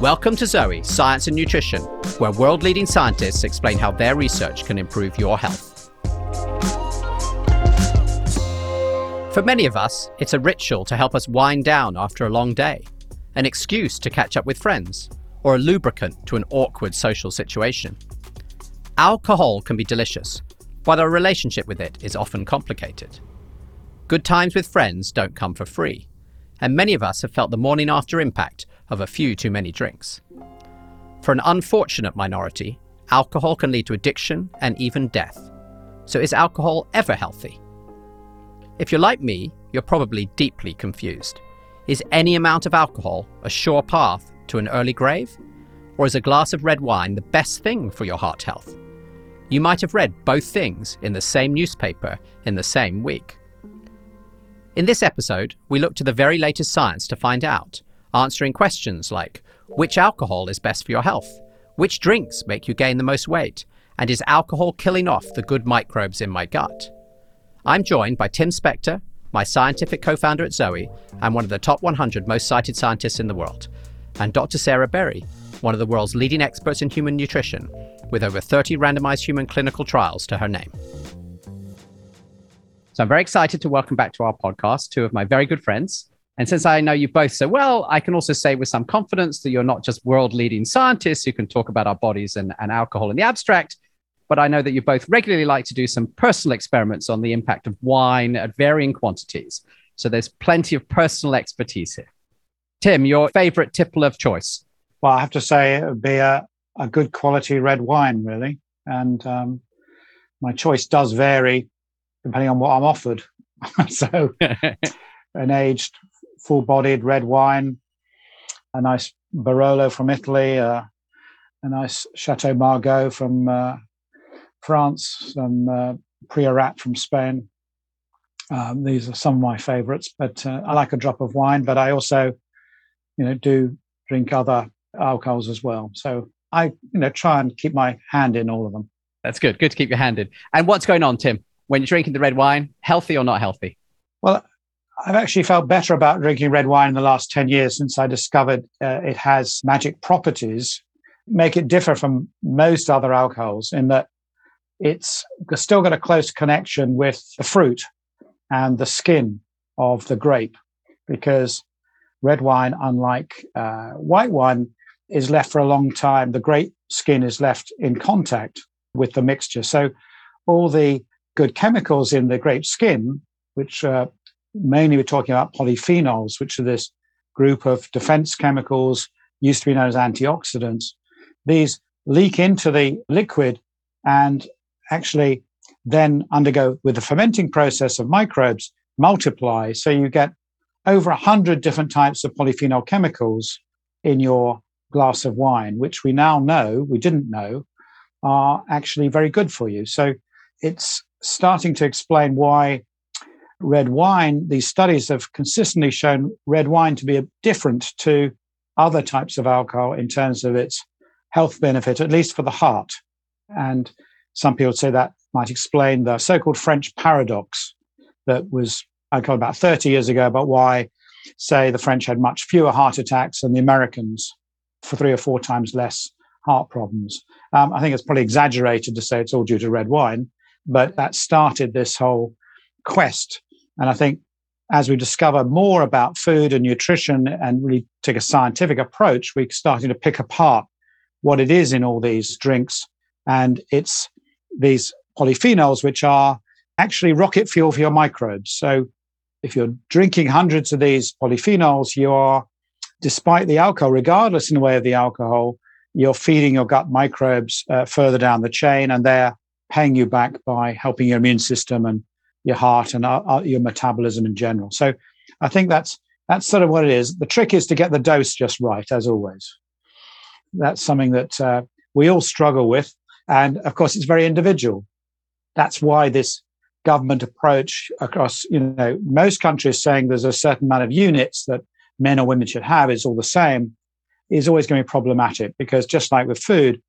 Welcome to Zoe, Science and Nutrition, where world leading scientists explain how their research can improve your health. For many of us, it's a ritual to help us wind down after a long day, an excuse to catch up with friends, or a lubricant to an awkward social situation. Alcohol can be delicious, but our relationship with it is often complicated. Good times with friends don't come for free, and many of us have felt the morning after impact of a few too many drinks. For an unfortunate minority, alcohol can lead to addiction and even death. So, is alcohol ever healthy? If you're like me, you're probably deeply confused. Is any amount of alcohol a sure path to an early grave? Or is a glass of red wine the best thing for your heart health? You might have read both things in the same newspaper in the same week. In this episode, we look to the very latest science to find out answering questions like which alcohol is best for your health? Which drinks make you gain the most weight? And is alcohol killing off the good microbes in my gut? I'm joined by Tim Spector, my scientific co founder at Zoe, and one of the top 100 most cited scientists in the world, and Dr. Sarah Berry, one of the world's leading experts in human nutrition, with over 30 randomized human clinical trials to her name. So I'm very excited to welcome back to our podcast two of my very good friends, and since I know you both so well, I can also say with some confidence that you're not just world leading scientists who can talk about our bodies and, and alcohol in the abstract, but I know that you both regularly like to do some personal experiments on the impact of wine at varying quantities. So there's plenty of personal expertise here. Tim, your favorite tipple of choice? Well, I have to say it would be a, a good quality red wine, really. And um, my choice does vary depending on what I'm offered. so an aged full bodied red wine, a nice Barolo from Italy, uh, a nice Chateau Margaux from uh, France, some uh, Priorat from Spain. Um, these are some of my favorites, but uh, I like a drop of wine, but I also, you know, do drink other alcohols as well. So I, you know, try and keep my hand in all of them. That's good. Good to keep your hand in. And what's going on, Tim? When you're drinking the red wine, healthy or not healthy? Well, I've actually felt better about drinking red wine in the last 10 years since I discovered uh, it has magic properties, make it differ from most other alcohols in that it's still got a close connection with the fruit and the skin of the grape because red wine, unlike uh, white wine, is left for a long time. The grape skin is left in contact with the mixture. So all the good chemicals in the grape skin, which uh, mainly we're talking about polyphenols, which are this group of defense chemicals used to be known as antioxidants. These leak into the liquid and actually then undergo with the fermenting process of microbes multiply. So you get over 100 different types of polyphenol chemicals in your glass of wine, which we now know, we didn't know, are actually very good for you. So it's starting to explain why red wine, these studies have consistently shown red wine to be different to other types of alcohol in terms of its health benefit, at least for the heart. And some people say that might explain the so called French paradox that was, called about 30 years ago, about why, say, the French had much fewer heart attacks than the Americans for three or four times less heart problems. Um, I think it's probably exaggerated to say it's all due to red wine, but that started this whole quest and I think as we discover more about food and nutrition and really take a scientific approach, we're starting to pick apart what it is in all these drinks. And it's these polyphenols, which are actually rocket fuel for your microbes. So if you're drinking hundreds of these polyphenols, you are, despite the alcohol, regardless in the way of the alcohol, you're feeding your gut microbes uh, further down the chain and they're paying you back by helping your immune system and your heart and uh, uh, your metabolism in general. So I think that's that's sort of what it is. The trick is to get the dose just right, as always. That's something that uh, we all struggle with, and of course, it's very individual. That's why this government approach across, you know, most countries saying there's a certain amount of units that men or women should have is all the same, is always going to be problematic because just like with food,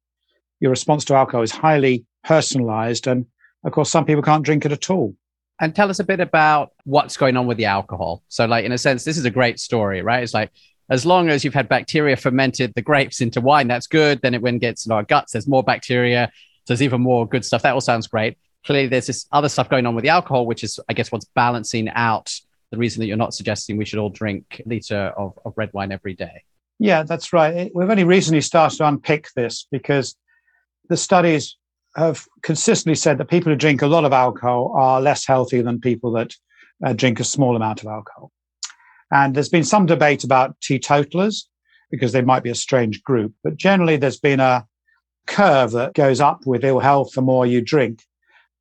your response to alcohol is highly personalized, and of course, some people can't drink it at all and tell us a bit about what's going on with the alcohol. So, like in a sense, this is a great story, right? It's like as long as you've had bacteria fermented the grapes into wine, that's good. Then it when it gets in our guts, there's more bacteria. So there's even more good stuff. That all sounds great. Clearly, there's this other stuff going on with the alcohol, which is, I guess, what's balancing out the reason that you're not suggesting we should all drink a liter of, of red wine every day. Yeah, that's right. We've only recently started to unpick this because the studies have consistently said that people who drink a lot of alcohol are less healthy than people that uh, drink a small amount of alcohol. And there's been some debate about teetotalers because they might be a strange group, but generally there's been a curve that goes up with ill health the more you drink.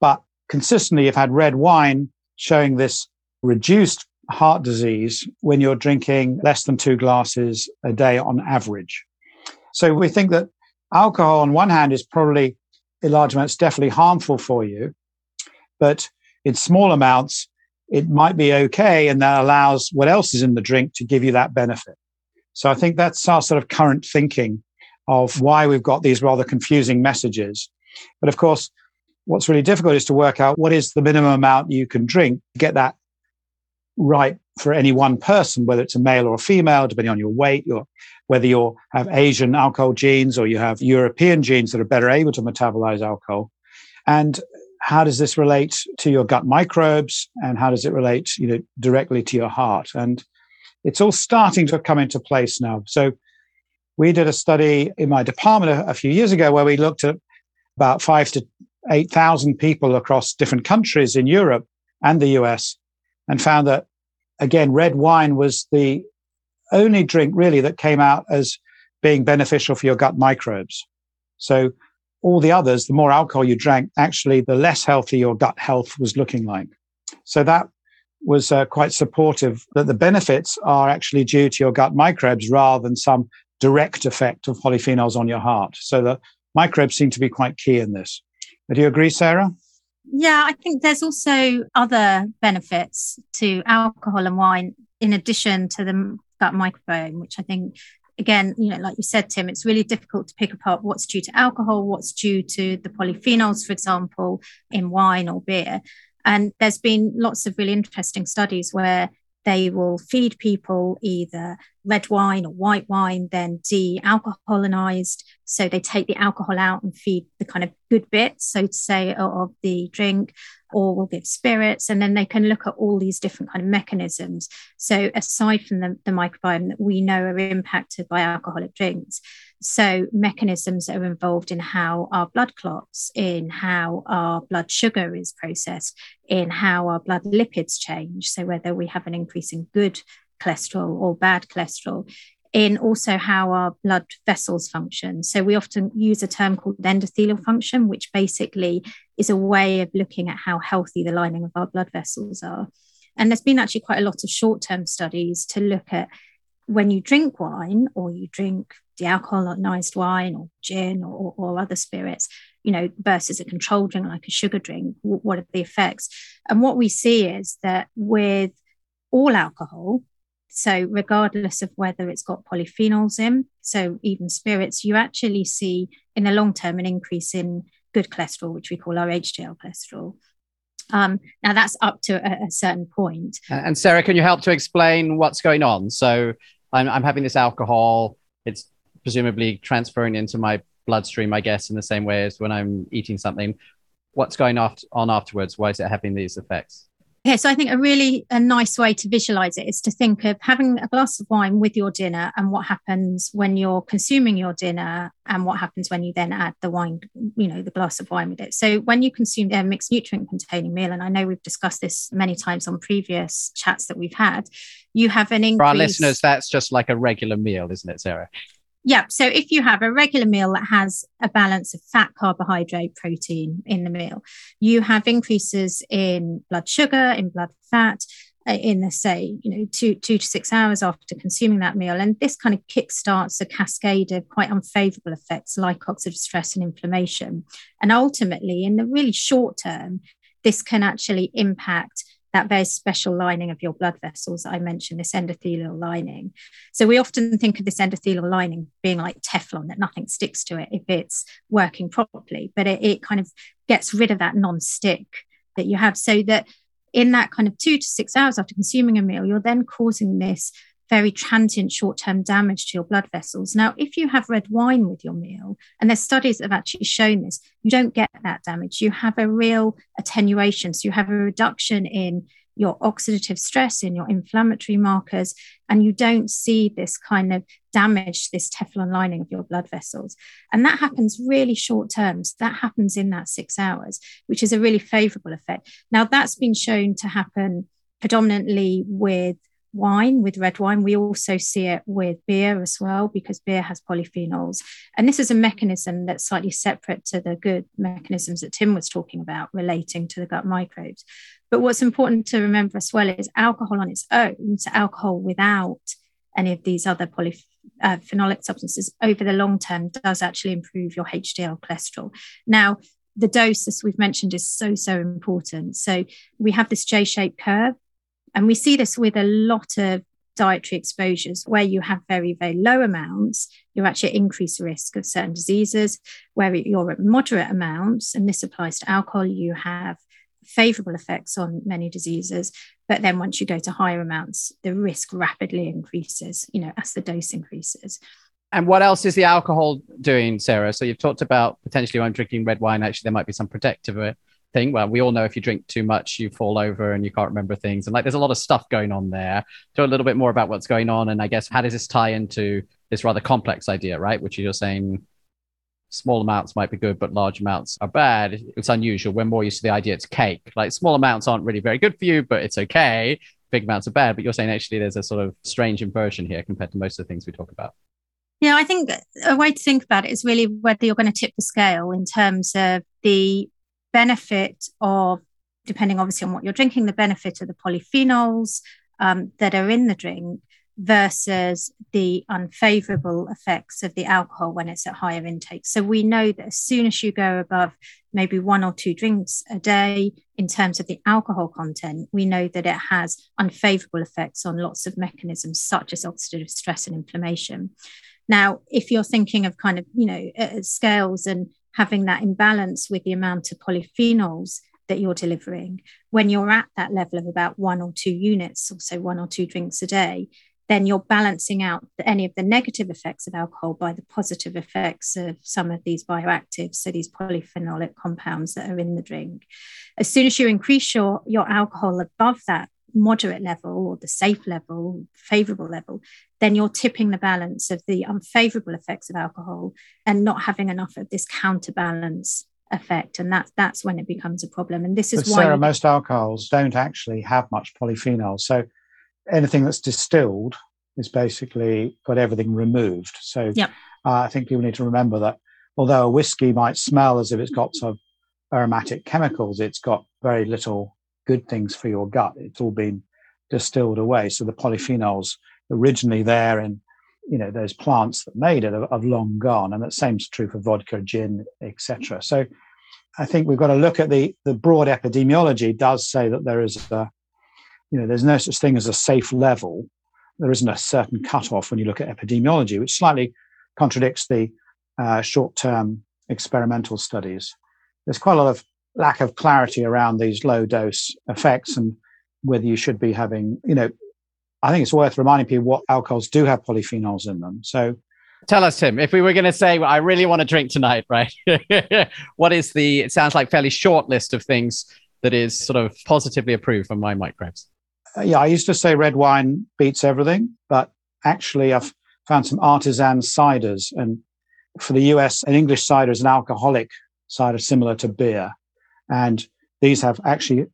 But consistently, you've had red wine showing this reduced heart disease when you're drinking less than two glasses a day on average. So we think that alcohol, on one hand, is probably in large amounts definitely harmful for you, but in small amounts, it might be okay. And that allows what else is in the drink to give you that benefit. So I think that's our sort of current thinking of why we've got these rather confusing messages. But of course, what's really difficult is to work out what is the minimum amount you can drink to get that right for any one person, whether it's a male or a female, depending on your weight, your whether you have Asian alcohol genes or you have European genes that are better able to metabolize alcohol. And how does this relate to your gut microbes? And how does it relate you know directly to your heart? And it's all starting to come into place now. So we did a study in my department a, a few years ago where we looked at about 5 to 8000 people across different countries in Europe and the US and found that again red wine was the only drink really that came out as being beneficial for your gut microbes so all the others, the more alcohol you drank, actually, the less healthy your gut health was looking like. So that was uh, quite supportive that the benefits are actually due to your gut microbes rather than some direct effect of polyphenols on your heart. So the microbes seem to be quite key in this. Do you agree, Sarah? Yeah, I think there's also other benefits to alcohol and wine in addition to the gut microbiome, which I think again, you know, like you said, Tim, it's really difficult to pick apart what's due to alcohol, what's due to the polyphenols, for example, in wine or beer. And there's been lots of really interesting studies where they will feed people either red wine or white wine, then de alcoholized. So they take the alcohol out and feed the kind of good bits, so to say, of the drink, or will give spirits. And then they can look at all these different kind of mechanisms. So aside from the, the microbiome that we know are impacted by alcoholic drinks, so, mechanisms that are involved in how our blood clots, in how our blood sugar is processed, in how our blood lipids change. So, whether we have an increase in good cholesterol or bad cholesterol, in also how our blood vessels function. So, we often use a term called endothelial function, which basically is a way of looking at how healthy the lining of our blood vessels are. And there's been actually quite a lot of short term studies to look at when you drink wine or you drink dealcoholized wine or gin or, or other spirits, you know, versus a controlled drink like a sugar drink, what are the effects? And what we see is that with all alcohol, so regardless of whether it's got polyphenols in, so even spirits, you actually see in the long term an increase in good cholesterol, which we call our HDL cholesterol. Um, now that's up to a, a, certain point. And Sarah, can you help to explain what's going on? So I'm, I'm having this alcohol. It's presumably transferring into my bloodstream, I guess, in the same way as when I'm eating something. What's going on afterwards? Why is it having these effects? Yeah, so I think a really a nice way to visualize it is to think of having a glass of wine with your dinner and what happens when you're consuming your dinner and what happens when you then add the wine, you know, the glass of wine with it. So when you consume a mixed nutrient containing meal, and I know we've discussed this many times on previous chats that we've had, you have an increase. For our listeners, that's just like a regular meal, isn't it, Sarah? Yeah. So if you have a regular meal that has a balance of fat, carbohydrate, protein in the meal, you have increases in blood sugar, in blood fat, uh, in the say, you know, two two to six hours after consuming that meal. And this kind of kickstarts a cascade of quite unfavorable effects like oxidative stress and inflammation. And ultimately, in the really short term, this can actually impact that very special lining of your blood vessels I mentioned, this endothelial lining. So we often think of this endothelial lining being like Teflon, that nothing sticks to it if it's working properly, but it, it kind of gets rid of that non-stick that you have so that in that kind of two to six hours after consuming a meal, you're then causing this very transient short term damage to your blood vessels. Now, if you have red wine with your meal, and there's studies that have actually shown this, you don't get that damage. You have a real attenuation. So you have a reduction in your oxidative stress, in your inflammatory markers, and you don't see this kind of damage, this Teflon lining of your blood vessels. And that happens really short term. So that happens in that six hours, which is a really favorable effect. Now, that's been shown to happen predominantly with wine, with red wine. We also see it with beer as well, because beer has polyphenols. And this is a mechanism that's slightly separate to the good mechanisms that Tim was talking about relating to the gut microbes. But what's important to remember as well is alcohol on its own, so alcohol without any of these other polyphenolic uh, substances over the long term does actually improve your HDL cholesterol. Now, the dose, as we've mentioned, is so, so important. So we have this J shaped curve and we see this with a lot of dietary exposures where you have very, very low amounts, you're actually at increased risk of certain diseases. Where you're at moderate amounts, and this applies to alcohol, you have favorable effects on many diseases. But then once you go to higher amounts, the risk rapidly increases, you know, as the dose increases. And what else is the alcohol doing, Sarah? So you've talked about potentially when drinking red wine, actually, there might be some protective thing. Well, we all know if you drink too much, you fall over and you can't remember things. And like, there's a lot of stuff going on there. Talk a little bit more about what's going on. And I guess, how does this tie into this rather complex idea, right? Which you're saying small amounts might be good, but large amounts are bad. It's unusual. We're more used to the idea it's cake. Like small amounts aren't really very good for you, but it's okay. Big amounts are bad. But you're saying actually there's a sort of strange inversion here compared to most of the things we talk about. Yeah, I think a way to think about it is really whether you're going to tip the scale in terms of the benefit of, depending obviously on what you're drinking, the benefit of the polyphenols um, that are in the drink versus the unfavorable effects of the alcohol when it's at higher intake. So we know that as soon as you go above maybe one or two drinks a day in terms of the alcohol content, we know that it has unfavorable effects on lots of mechanisms such as oxidative stress and inflammation. Now, if you're thinking of kind of, you know, uh, scales and having that imbalance with the amount of polyphenols that you're delivering, when you're at that level of about one or two units, or so one or two drinks a day, then you're balancing out any of the negative effects of alcohol by the positive effects of some of these bioactives, so these polyphenolic compounds that are in the drink. As soon as you increase your, your alcohol above that moderate level or the safe level, favorable level, then you're tipping the balance of the unfavorable effects of alcohol and not having enough of this counterbalance effect. And that's that's when it becomes a problem. And this is but why Sarah, most alcohols don't actually have much polyphenol. So anything that's distilled is basically got everything removed. So yep. uh, I think people need to remember that although a whiskey might smell as if it's got some aromatic chemicals, it's got very little good things for your gut. It's all been distilled away. So the polyphenols originally there in you know those plants that made it have, have long gone, and the same's true for vodka, gin, etc. So I think we've got to look at the the broad epidemiology. Does say that there is a you know there's no such thing as a safe level. There isn't a certain cutoff when you look at epidemiology, which slightly contradicts the uh, short-term experimental studies. There's quite a lot of lack of clarity around these low dose effects and whether you should be having, you know, I think it's worth reminding people what alcohols do have polyphenols in them. So tell us, Tim, if we were going to say, well, I really want to drink tonight, right? what is the, it sounds like fairly short list of things that is sort of positively approved for my microbes. Uh, yeah, I used to say red wine beats everything, but actually I've found some artisan ciders. And for the US, an English cider is an alcoholic cider similar to beer. And these have actually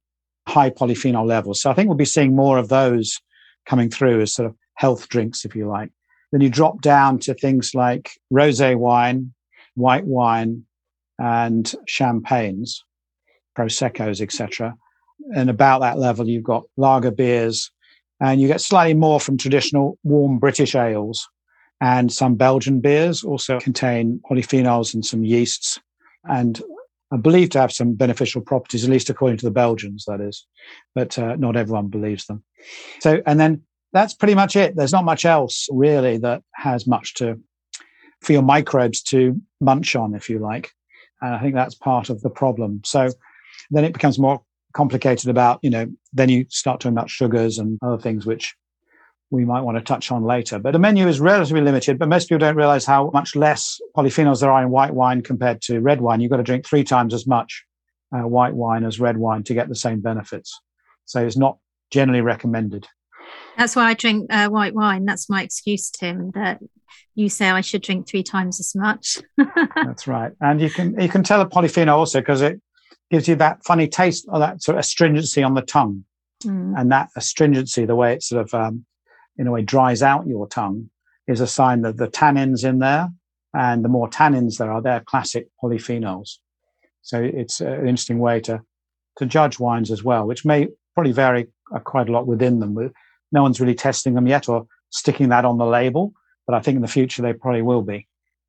high polyphenol levels. So I think we'll be seeing more of those coming through as sort of health drinks, if you like. Then you drop down to things like rosé wine, white wine, and champagnes, proseccos, etc. And about that level, you've got lager beers, and you get slightly more from traditional warm British ales. And some Belgian beers also contain polyphenols and some yeasts. And are believed to have some beneficial properties, at least according to the Belgians, that is, but uh, not everyone believes them. So, and then that's pretty much it. There's not much else really that has much to for your microbes to munch on, if you like. And I think that's part of the problem. So then it becomes more complicated about, you know, then you start talking about sugars and other things which we might want to touch on later. But the menu is relatively limited, but most people don't realize how much less polyphenols there are in white wine compared to red wine. You've got to drink three times as much uh, white wine as red wine to get the same benefits. So it's not generally recommended. That's why I drink uh, white wine. That's my excuse, Tim, that you say I should drink three times as much. That's right. And you can you can tell a polyphenol also because it gives you that funny taste or that sort of astringency on the tongue. Mm. And that astringency, the way it sort of um, in a way dries out your tongue, is a sign that the tannins in there, and the more tannins there are, they're classic polyphenols. So it's an interesting way to to judge wines as well, which may probably vary uh, quite a lot within them. No one's really testing them yet or sticking that on the label, but I think in the future they probably will be.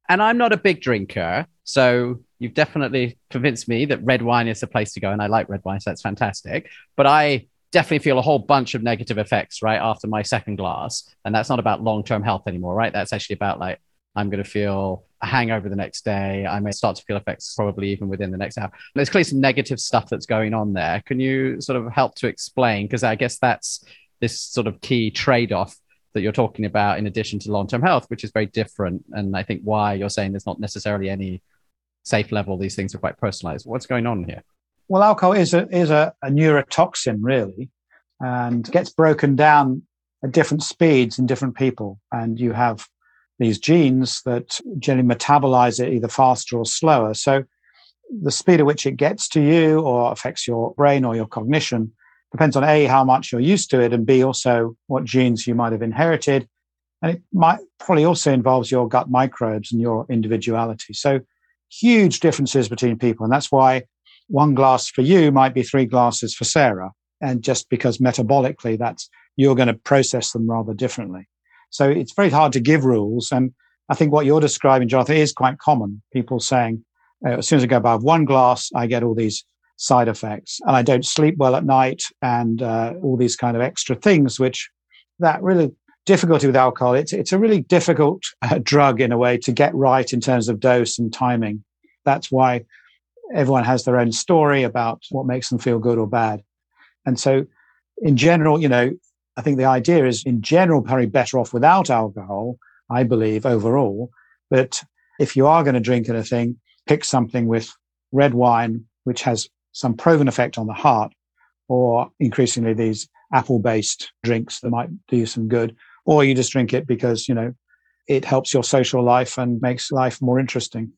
And I'm not a big drinker, so you've definitely convinced me that red wine is the place to go, and I like red wine, so that's fantastic. But I definitely feel a whole bunch of negative effects right after my second glass, and that's not about long-term health anymore, right? That's actually about like I'm going to feel a hangover the next day. I may start to feel effects probably even within the next hour. There's clearly some negative stuff that's going on there. Can you sort of help to explain? Because I guess that's this sort of key trade off that you're talking about in addition to long term health, which is very different. And I think why you're saying there's not necessarily any safe level, these things are quite personalized. What's going on here? Well, alcohol is a, is a, a neurotoxin, really, and gets broken down at different speeds in different people. And you have these genes that generally metabolize it either faster or slower. So the speed at which it gets to you or affects your brain or your cognition depends on A, how much you're used to it, and B, also what genes you might have inherited. And it might probably also involves your gut microbes and your individuality. So huge differences between people. And that's why one glass for you might be three glasses for Sarah. And just because metabolically that's you're going to process them rather differently. So it's very hard to give rules. And I think what you're describing, Jonathan, is quite common. People saying, uh, as soon as I go above one glass, I get all these side effects and I don't sleep well at night and uh, all these kind of extra things, which that really difficulty with alcohol. It's, it's a really difficult uh, drug in a way to get right in terms of dose and timing. That's why everyone has their own story about what makes them feel good or bad. And so in general, you know, I think the idea is in general, probably better off without alcohol, I believe overall. But if you are going to drink anything, pick something with red wine, which has some proven effect on the heart, or increasingly these apple based drinks that might do you some good, or you just drink it because, you know, it helps your social life and makes life more interesting.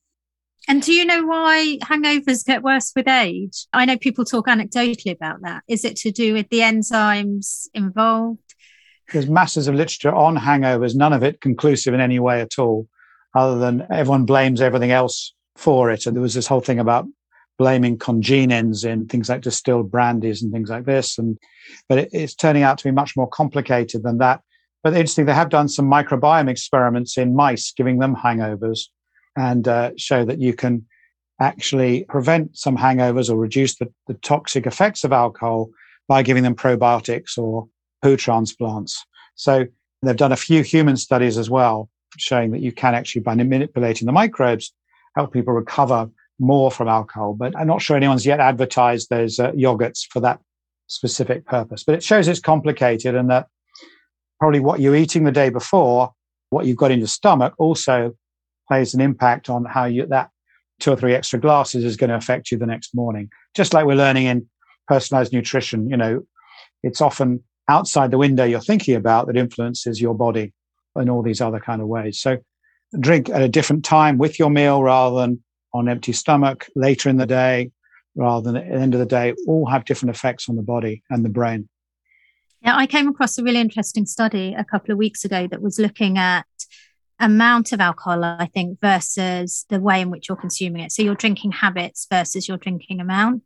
And do you know why hangovers get worse with age? I know people talk anecdotally about that. Is it to do with the enzymes involved? There's masses of literature on hangovers, none of it conclusive in any way at all, other than everyone blames everything else for it. And there was this whole thing about blaming congeners in things like distilled brandies and things like this. And but it, it's turning out to be much more complicated than that. But interesting, they have done some microbiome experiments in mice, giving them hangovers and uh, show that you can actually prevent some hangovers or reduce the, the toxic effects of alcohol by giving them probiotics or poo transplants. So they've done a few human studies as well, showing that you can actually, by manipulating the microbes, help people recover more from alcohol. But I'm not sure anyone's yet advertised those uh, yogurts for that specific purpose. But it shows it's complicated and that probably what you're eating the day before, what you've got in your stomach, also plays an impact on how you that two or three extra glasses is going to affect you the next morning. Just like we're learning in personalized nutrition, you know, it's often outside the window you're thinking about that influences your body in all these other kind of ways. So drink at a different time with your meal rather than on empty stomach later in the day rather than at the end of the day all have different effects on the body and the brain. Yeah, I came across a really interesting study a couple of weeks ago that was looking at amount of alcohol, I think, versus the way in which you're consuming it. So your drinking habits versus your drinking amount.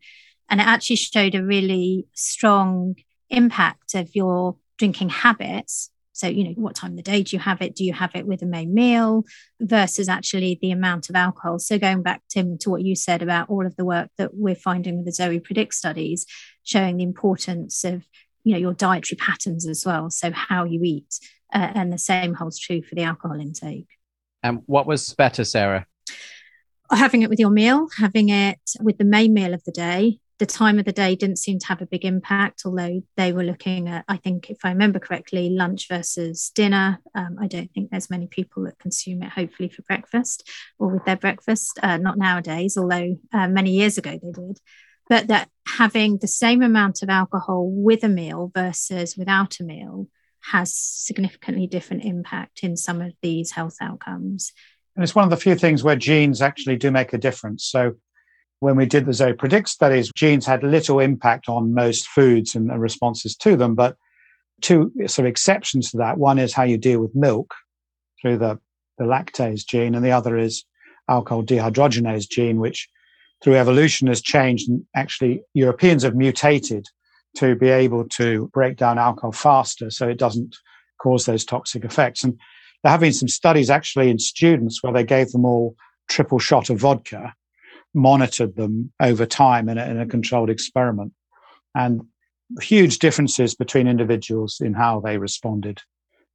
And it actually showed a really strong impact of your drinking habits. So, you know, what time of the day do you have it? Do you have it with a main meal versus actually the amount of alcohol? So, going back, Tim, to what you said about all of the work that we're finding with the Zoe Predict studies, showing the importance of, you know, your dietary patterns as well. So, how you eat uh, and the same holds true for the alcohol intake. And what was better, Sarah? Having it with your meal, having it with the main meal of the day, the time of the day didn't seem to have a big impact, although they were looking at, I think, if I remember correctly, lunch versus dinner. Um, I don't think there's many people that consume it, hopefully, for breakfast or with their breakfast. Uh, not nowadays, although uh, many years ago they did. But that having the same amount of alcohol with a meal versus without a meal has significantly different impact in some of these health outcomes. And it's one of the few things where genes actually do make a difference. So when we did the Zoe Predict studies, genes had little impact on most foods and responses to them. But two sort of exceptions to that one is how you deal with milk through the, the lactase gene, and the other is alcohol dehydrogenase gene, which through evolution has changed. And actually, Europeans have mutated to be able to break down alcohol faster so it doesn't cause those toxic effects. And there have been some studies actually in students where they gave them all triple shot of vodka monitored them over time in a, in a controlled experiment. And huge differences between individuals in how they responded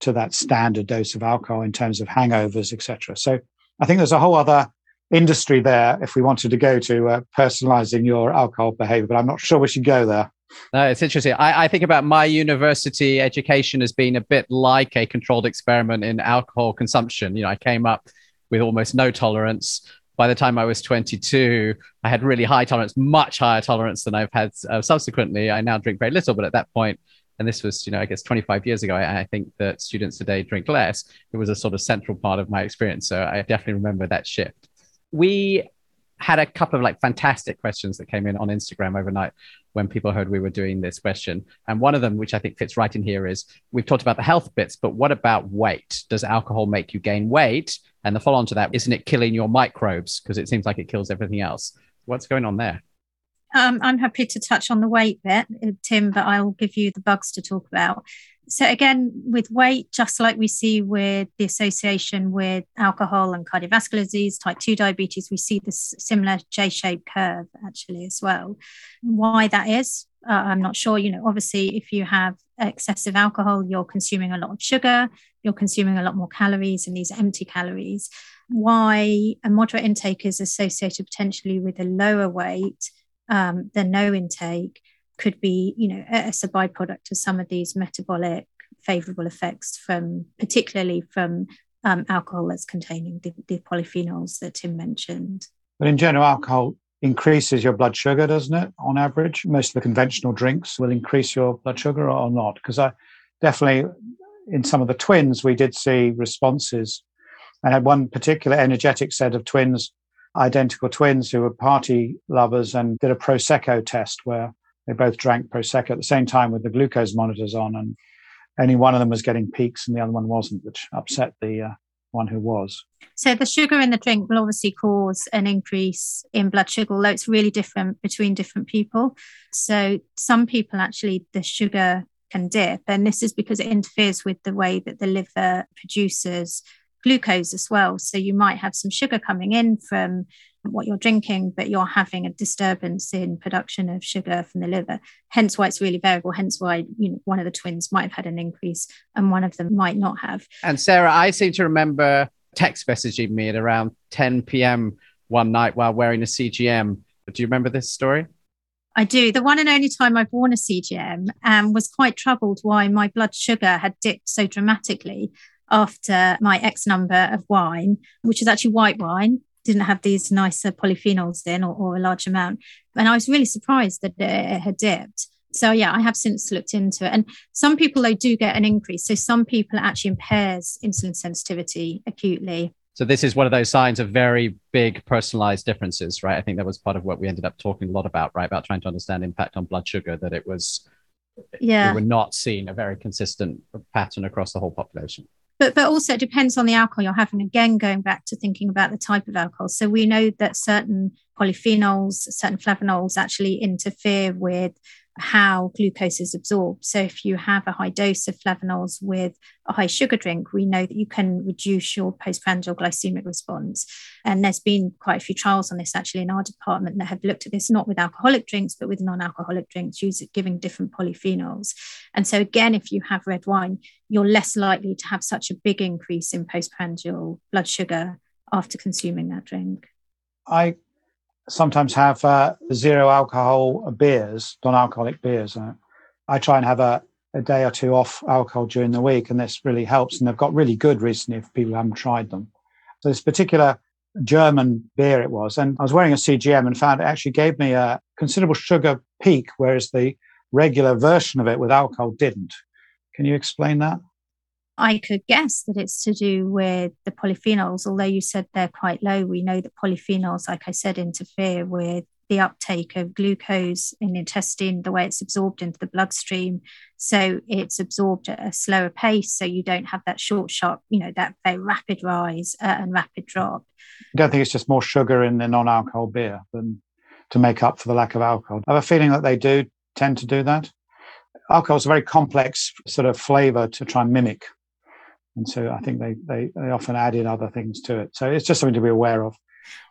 to that standard dose of alcohol in terms of hangovers, etc. So I think there's a whole other industry there if we wanted to go to uh, personalizing your alcohol behavior, but I'm not sure we should go there. No, it's interesting. I, I, think about my university education as being a bit like a controlled experiment in alcohol consumption. You know, I came up with almost no tolerance by the time I was 22, I had really high tolerance, much higher tolerance than I've had uh, subsequently. I now drink very little, but at that point, and this was, you know, I guess 25 years ago, I, I, think that students today drink less. It was a sort of central part of my experience. So I definitely remember that shift. We had a couple of like fantastic questions that came in on Instagram overnight when people heard we were doing this question. And one of them, which I think fits right in here, is we've talked about the health bits, but what about weight? Does alcohol make you gain weight? And the follow on to that, isn't it killing your microbes? Because it seems like it kills everything else. What's going on there? Um, I'm happy to touch on the weight bit, uh, Tim, but I'll give you the bugs to talk about. So, again, with weight, just like we see with the association with alcohol and cardiovascular disease, type 2 diabetes, we see this similar J shaped curve actually as well. Why that is, uh, I'm not sure. You know, obviously, if you have excessive alcohol, you're consuming a lot of sugar, you're consuming a lot more calories, and these empty calories. Why a moderate intake is associated potentially with a lower weight um, than no intake could be, you know, as a byproduct of some of these metabolic favorable effects from, particularly from um, alcohol that's containing the, the polyphenols that Tim mentioned. But in general, alcohol increases your blood sugar, doesn't it? On average, most of the conventional drinks will increase your blood sugar or not. Because I definitely, in some of the twins, we did see responses. I had one particular energetic set of twins, identical twins who were party lovers, and did a prosecco test where they both drank prosecco at the same time with the glucose monitors on, and only one of them was getting peaks and the other one wasn't, which upset the uh, one who was. So the sugar in the drink will obviously cause an increase in blood sugar, although it's really different between different people. So some people actually the sugar can dip, and this is because it interferes with the way that the liver produces glucose as well. So you might have some sugar coming in from what you're drinking, but you're having a disturbance in production of sugar from the liver. Hence why it's really variable. Hence why you know one of the twins might have had an increase and one of them might not have. And Sarah, I seem to remember text messaging me at around 10 p.m. one night while wearing a CGM. Do you remember this story? I do. The one and only time I've worn a CGM and um, was quite troubled why my blood sugar had dipped so dramatically after my X number of wine, which is actually white wine didn't have these nicer polyphenols in or, or a large amount. And I was really surprised that it had dipped. So yeah, I have since looked into it. And some people though do get an increase. So some people actually impairs insulin sensitivity acutely. So this is one of those signs of very big personalized differences, right? I think that was part of what we ended up talking a lot about, right? About trying to understand impact on blood sugar, that it was yeah, we were not seeing a very consistent pattern across the whole population but but also it depends on the alcohol you're having. Again going back to thinking about the type of alcohol. So we know that certain polyphenols certain flavonols actually interfere with how glucose is absorbed. So, if you have a high dose of flavonols with a high sugar drink, we know that you can reduce your postprandial glycemic response. And there's been quite a few trials on this actually in our department that have looked at this not with alcoholic drinks, but with non alcoholic drinks, using giving different polyphenols. And so, again, if you have red wine, you're less likely to have such a big increase in postprandial blood sugar after consuming that drink. I sometimes have uh, zero alcohol beers, non alcoholic beers. Uh, I try and have a, a day or two off alcohol during the week, and this really helps. And they've got really good recently if people haven't tried them. So, this particular German beer it was, and I was wearing a CGM and found it actually gave me a considerable sugar peak, whereas the regular version of it with alcohol didn't. Can you explain that? I could guess that it's to do with the polyphenols, although you said they're quite low. We know that polyphenols, like I said, interfere with the uptake of glucose in the intestine, the way it's absorbed into the bloodstream. So it's absorbed at a slower pace. So you don't have that short, sharp, you know, that very rapid rise uh, and rapid drop. I don't think it's just more sugar in the non alcohol beer than to make up for the lack of alcohol. I have a feeling that they do tend to do that. Alcohol is a very complex sort of flavor to try and mimic. And so I think they, they, they often add in other things to it. So it's just something to be aware of.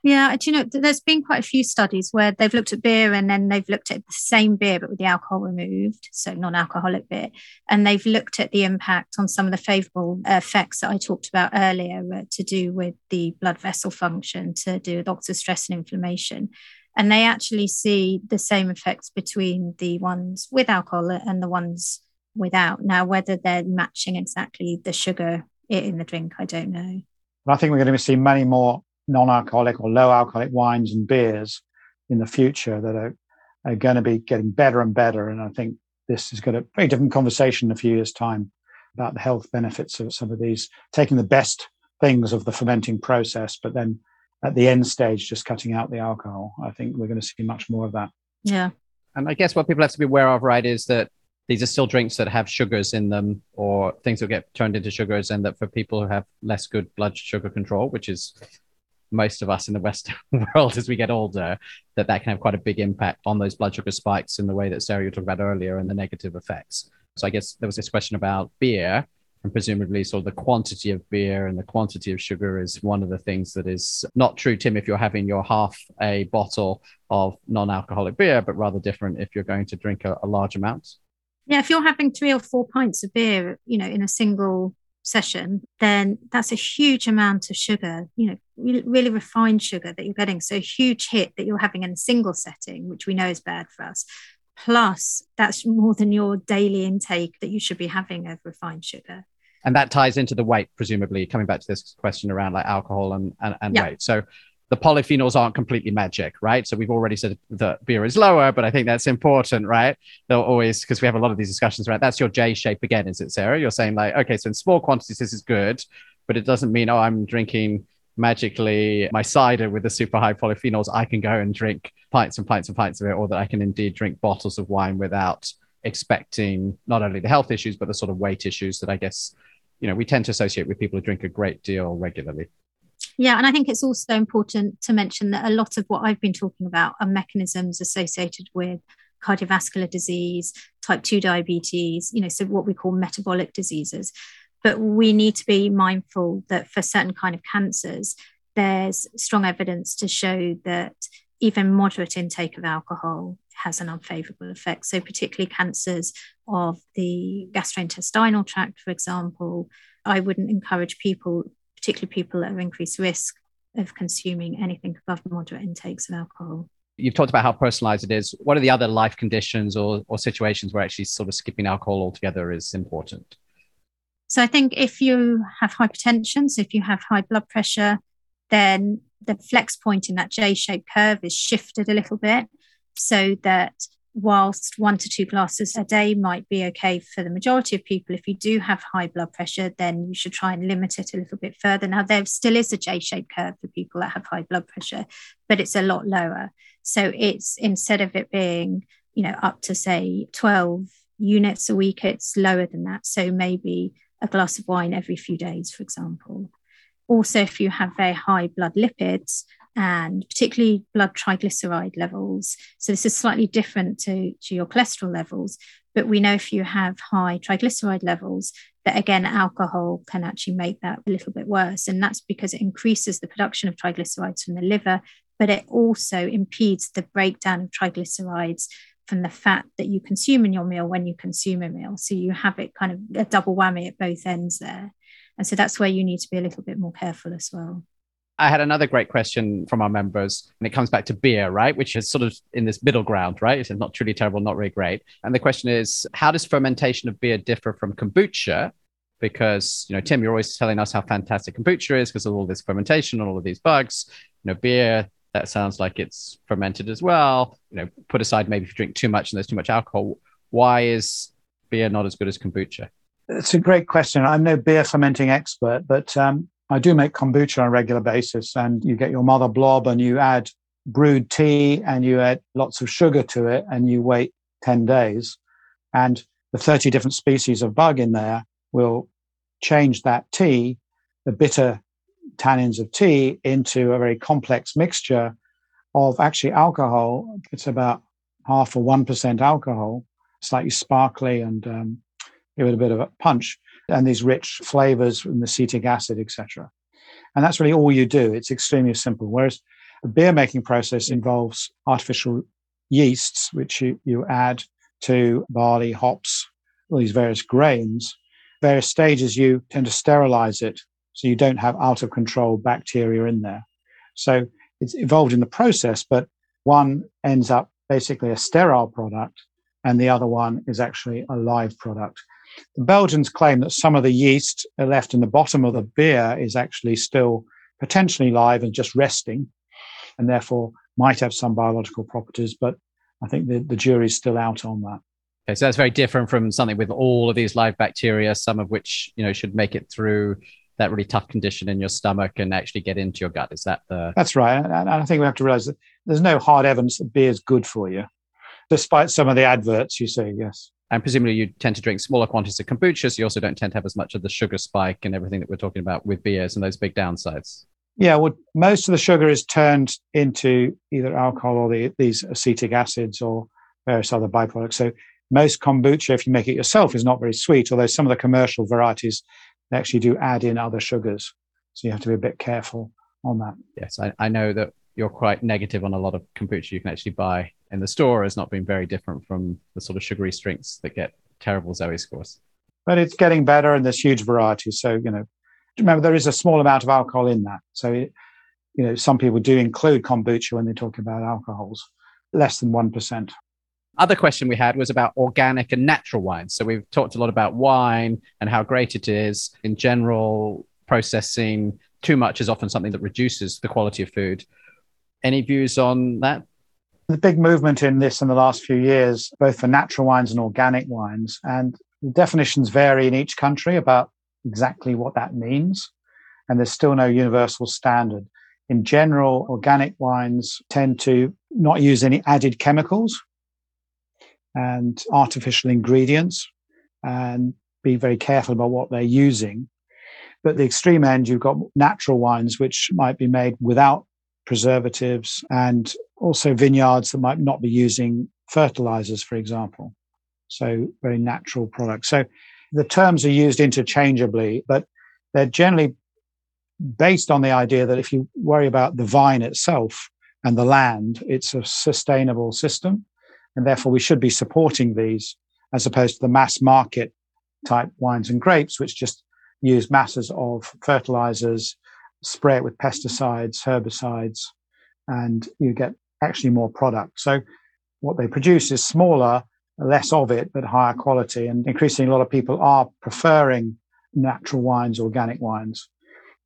Yeah, do you know, there's been quite a few studies where they've looked at beer and then they've looked at the same beer but with the alcohol removed, so non alcoholic beer. And they've looked at the impact on some of the favorable effects that I talked about earlier uh, to do with the blood vessel function, to do with oxidative stress and inflammation. And they actually see the same effects between the ones with alcohol and the ones without. Now, whether they're matching exactly the sugar in the drink, I don't know. I think we're going to see many more non-alcoholic or low alcoholic wines and beers in the future that are, are going to be getting better and better. And I think this is going to be a very different conversation in a few years' time about the health benefits of some of these, taking the best things of the fermenting process, but then at the end stage, just cutting out the alcohol. I think we're going to see much more of that. Yeah. And I guess what people have to be aware of, right, is that these are still drinks that have sugars in them or things that get turned into sugars and that for people who have less good blood sugar control which is most of us in the western world as we get older that that can have quite a big impact on those blood sugar spikes in the way that sarah you talked about earlier and the negative effects. So i guess there was this question about beer and presumably sort of the quantity of beer and the quantity of sugar is one of the things that is not true tim if you're having your half a bottle of non-alcoholic beer but rather different if you're going to drink a, a large amount yeah, if you're having three or four pints of beer, you know, in a single session, then that's a huge amount of sugar, you know, really refined sugar that you're getting. So a huge hit that you're having in a single setting, which we know is bad for us. Plus, that's more than your daily intake that you should be having of refined sugar. And that ties into the weight, presumably, coming back to this question around like alcohol and, and, and weight. So the polyphenols aren't completely magic, right? So we've already said that beer is lower, but I think that's important, right? They'll always, because we have a lot of these discussions, right? That's your J shape again, is it, Sarah? You're saying like, okay, so in small quantities, this is good, but it doesn't mean, oh, I'm drinking magically my cider with the super high polyphenols. I can go and drink pints and pints and pints of it, or that I can indeed drink bottles of wine without expecting not only the health issues, but the sort of weight issues that I guess, you know, we tend to associate with people who drink a great deal regularly. Yeah, and I think it's also important to mention that a lot of what I've been talking about are mechanisms associated with cardiovascular disease, type 2 diabetes, you know, so what we call metabolic diseases. But we need to be mindful that for certain kind of cancers, there's strong evidence to show that even moderate intake of alcohol has an unfavorable effect. So, particularly cancers of the gastrointestinal tract, for example, I wouldn't encourage people particularly people that at increased risk of consuming anything above moderate intakes of alcohol. You've talked about how personalized it is. What are the other life conditions or, or situations where actually sort of skipping alcohol altogether is important? So I think if you have hypertension, so if you have high blood pressure, then the flex point in that J-shaped curve is shifted a little bit so that whilst one to two glasses a day might be okay for the majority of people, if you do have high blood pressure, then you should try and limit it a little bit further. Now, there still is a J shaped curve for people that have high blood pressure, but it's a lot lower. So it's instead of it being, you know, up to say 12 units a week, it's lower than that. So maybe a glass of wine every few days, for example. Also, if you have very high blood lipids, and particularly blood triglyceride levels. So this is slightly different to, to your cholesterol levels, but we know if you have high triglyceride levels, that again, alcohol can actually make that a little bit worse. And that's because it increases the production of triglycerides from the liver, but it also impedes the breakdown of triglycerides from the fat that you consume in your meal when you consume a meal. So you have it kind of a double whammy at both ends there. And so that's where you need to be a little bit more careful as well. I had another great question from our members, and it comes back to beer, right? Which is sort of in this middle ground, right? It's not truly terrible, not really great. And the question is, how does fermentation of beer differ from kombucha? Because, you know, Tim, you're always telling us how fantastic kombucha is because of all this fermentation and all of these bugs. You know, beer, that sounds like it's fermented as well. You know, put aside maybe if you drink too much and there's too much alcohol, why is beer not as good as kombucha? It's a great question. I'm no beer fermenting expert, but um, I do make kombucha on a regular basis. And you get your mother blob and you add brewed tea and you add lots of sugar to it and you wait 10 days. And the 30 different species of bug in there will change that tea, the bitter tannins of tea, into a very complex mixture of actually alcohol. It's about half or 1% alcohol, slightly sparkly and um, give it a bit of a punch and these rich flavors from the acetic acid, etc. And that's really all you do. It's extremely simple. Whereas the beer making process involves artificial yeasts, which you, you add to barley, hops, all these various grains. Various stages, you tend to sterilize it so you don't have out of control bacteria in there. So it's evolved in the process, but one ends up basically a sterile product and the other one is actually a live product. The Belgians claim that some of the yeast left in the bottom of the beer is actually still potentially live and just resting, and therefore might have some biological properties. But I think the, the jury's still out on that. Okay, so that's very different from something with all of these live bacteria, some of which you know should make it through that really tough condition in your stomach and actually get into your gut. Is that the? That's right, and I think we have to realize that there's no hard evidence that beer is good for you, despite some of the adverts you see. Yes. And presumably you tend to drink smaller quantities of kombucha, so you also don't tend to have as much of the sugar spike and everything that we're talking about with beers and those big downsides. Yeah, well, most of the sugar is turned into either alcohol or the, these acetic acids or various other byproducts. So most kombucha, if you make it yourself, is not very sweet, although some of the commercial varieties actually do add in other sugars. So you have to be a bit careful on that. Yes, I, I know that you're quite negative on a lot of kombucha you can actually buy in the store has not been very different from the sort of sugary drinks that get terrible Zoe scores. But it's getting better and there's huge variety. So, you know, remember there is a small amount of alcohol in that. So, it, you know, some people do include kombucha when they talk about alcohols, less than 1%. Other question we had was about organic and natural wines. So we've talked a lot about wine and how great it is. In general, processing too much is often something that reduces the quality of food. Any views on that? The big movement in this in the last few years, both for natural wines and organic wines, and definitions vary in each country about exactly what that means. And there's still no universal standard. In general, organic wines tend to not use any added chemicals and artificial ingredients and be very careful about what they're using. But the extreme end, you've got natural wines, which might be made without preservatives and also vineyards that might not be using fertilizers, for example. So very natural products. So the terms are used interchangeably, but they're generally based on the idea that if you worry about the vine itself and the land, it's a sustainable system. And therefore we should be supporting these as opposed to the mass market type wines and grapes, which just use masses of fertilizers, spray it with pesticides, herbicides, and you get actually more product. So what they produce is smaller, less of it, but higher quality. And increasingly, a lot of people are preferring natural wines, organic wines.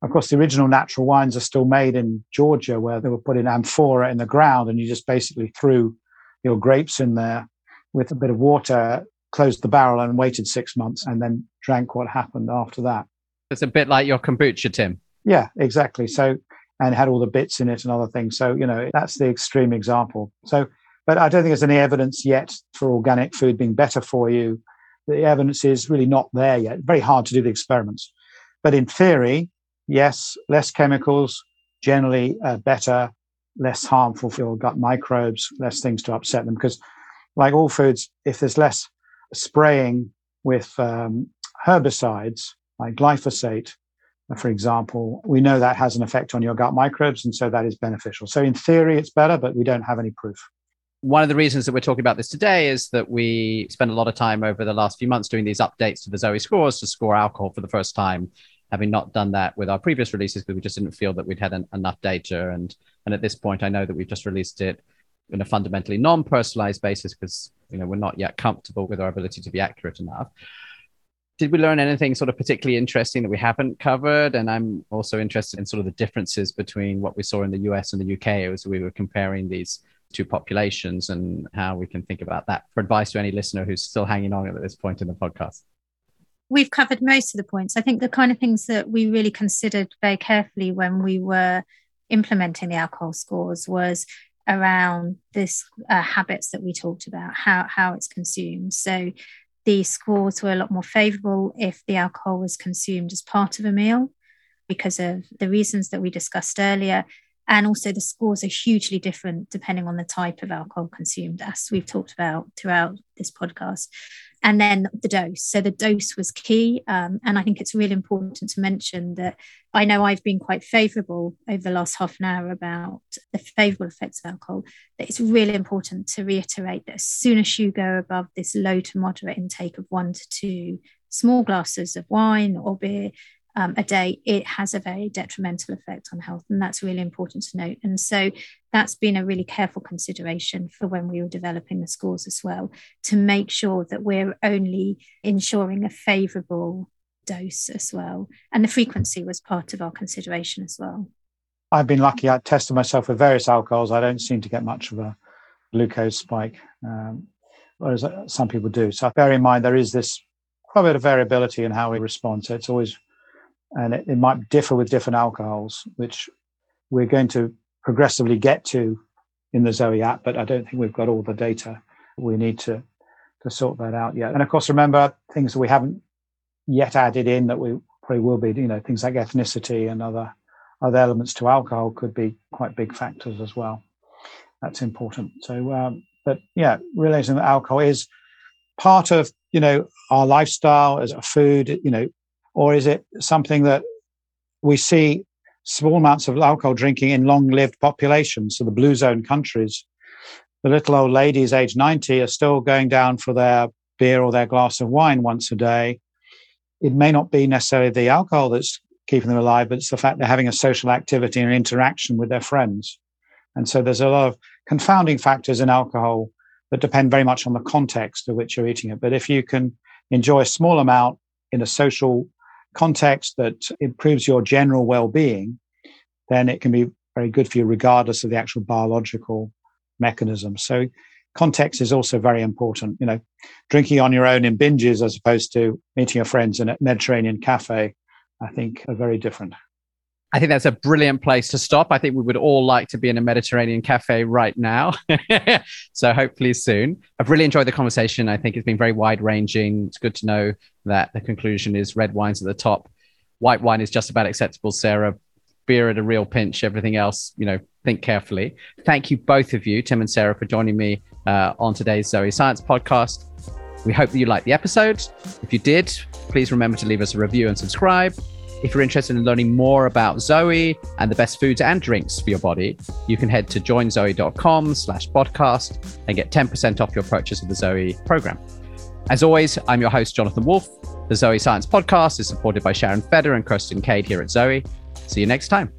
Of course, the original natural wines are still made in Georgia, where they were put in amphora in the ground, and you just basically threw your grapes in there with a bit of water, closed the barrel, and waited six months, and then drank what happened after that. It's a bit like your kombucha, Tim. Yeah, exactly. So and had all the bits in it and other things. So, you know, that's the extreme example. So, but I don't think there's any evidence yet for organic food being better for you. The evidence is really not there yet. Very hard to do the experiments. But in theory, yes, less chemicals, generally uh, better, less harmful for your gut microbes, less things to upset them. Because, like all foods, if there's less spraying with um, herbicides like glyphosate, for example, we know that has an effect on your gut microbes, and so that is beneficial. So, in theory, it's better, but we don't have any proof. One of the reasons that we're talking about this today is that we spent a lot of time over the last few months doing these updates to the Zoe scores to score alcohol for the first time having not done that with our previous releases because we just didn't feel that we'd had an, enough data. And and at this point, I know that we've just released it in a fundamentally non-personalized basis because you know we're not yet comfortable with our ability to be accurate enough did we learn anything sort of particularly interesting that we haven't covered and i'm also interested in sort of the differences between what we saw in the us and the uk as we were comparing these two populations and how we can think about that for advice to any listener who's still hanging on at this point in the podcast we've covered most of the points. I think the kind of things that we really considered very carefully when we were implementing the alcohol scores was around this uh, habits that we talked about, how how it's consumed. So the scores were a lot more favourable if the alcohol was consumed as part of a meal, because of the reasons that we discussed earlier. And also, the scores are hugely different depending on the type of alcohol consumed, as we've talked about throughout this podcast and then the dose. So the dose was key. Um, and I think it's really important to mention that I know I've been quite favourable over the last half an hour about the favourable effects of alcohol. That it's really important to reiterate that as soon as you go above this low to moderate intake of one to two small glasses of wine or beer, um, a day, it has a very detrimental effect on health. And that's really important to note. And so that's been a really careful consideration for when we were developing the scores as well, to make sure that we're only ensuring a favourable dose as well. And the frequency was part of our consideration as well. I've been lucky. I tested myself with various alcohols. I don't seem to get much of a glucose spike, um, whereas some people do. So bear in mind there is this quite a bit of variability in how we respond. So it's always and it, it might differ with different alcohols, which we're going to progressively get to in the Zoe app, but I don't think we've got all the data we need to to sort that out yet. And of course, remember things that we haven't yet added in that we probably will be. You know, things like ethnicity and other other elements to alcohol could be quite big factors as well. That's important. So, um, but yeah, realizing that alcohol is part of you know our lifestyle as a food. You know, or is it something that we see small amounts of alcohol drinking in long lived populations, so the blue zone countries? The little old ladies aged 90 are still going down for their beer or their glass of wine once a day. It may not be necessarily the alcohol that's keeping them alive, but it's the fact they're having a social activity and interaction with their friends. And so there's a lot of confounding factors in alcohol that depend very much on the context of which you're eating it. But if you can enjoy a small amount in a social context that improves your general well-being, then it can be very good for you regardless of the actual biological mechanism. So context is also very important. You know, drinking on your own in binges as opposed to meeting your friends in a Mediterranean cafe, I think are very different. I think that's a brilliant place to stop. I think we would all like to be in a Mediterranean cafe right now. so hopefully soon. I've really enjoyed the conversation. I think it's been very wide ranging. It's good to know that the conclusion is red wines at the top. White wine is just about acceptable, Sarah. Beer at a real pinch. Everything else, you know, think carefully. Thank you both of you, Tim and Sarah, for joining me uh, on today's Zoe Science podcast. We hope that you liked the episode. If you did, please remember to leave us a review and subscribe. If you're interested in learning more about Zoe and the best foods and drinks for your body, you can head to joinzoe.com slash podcast and get 10% off your purchase of the Zoe program. As always, I'm your host, Jonathan Wolf. The Zoe Science Podcast is supported by Sharon Feder and Kirsten Cade here at Zoe. See you next time.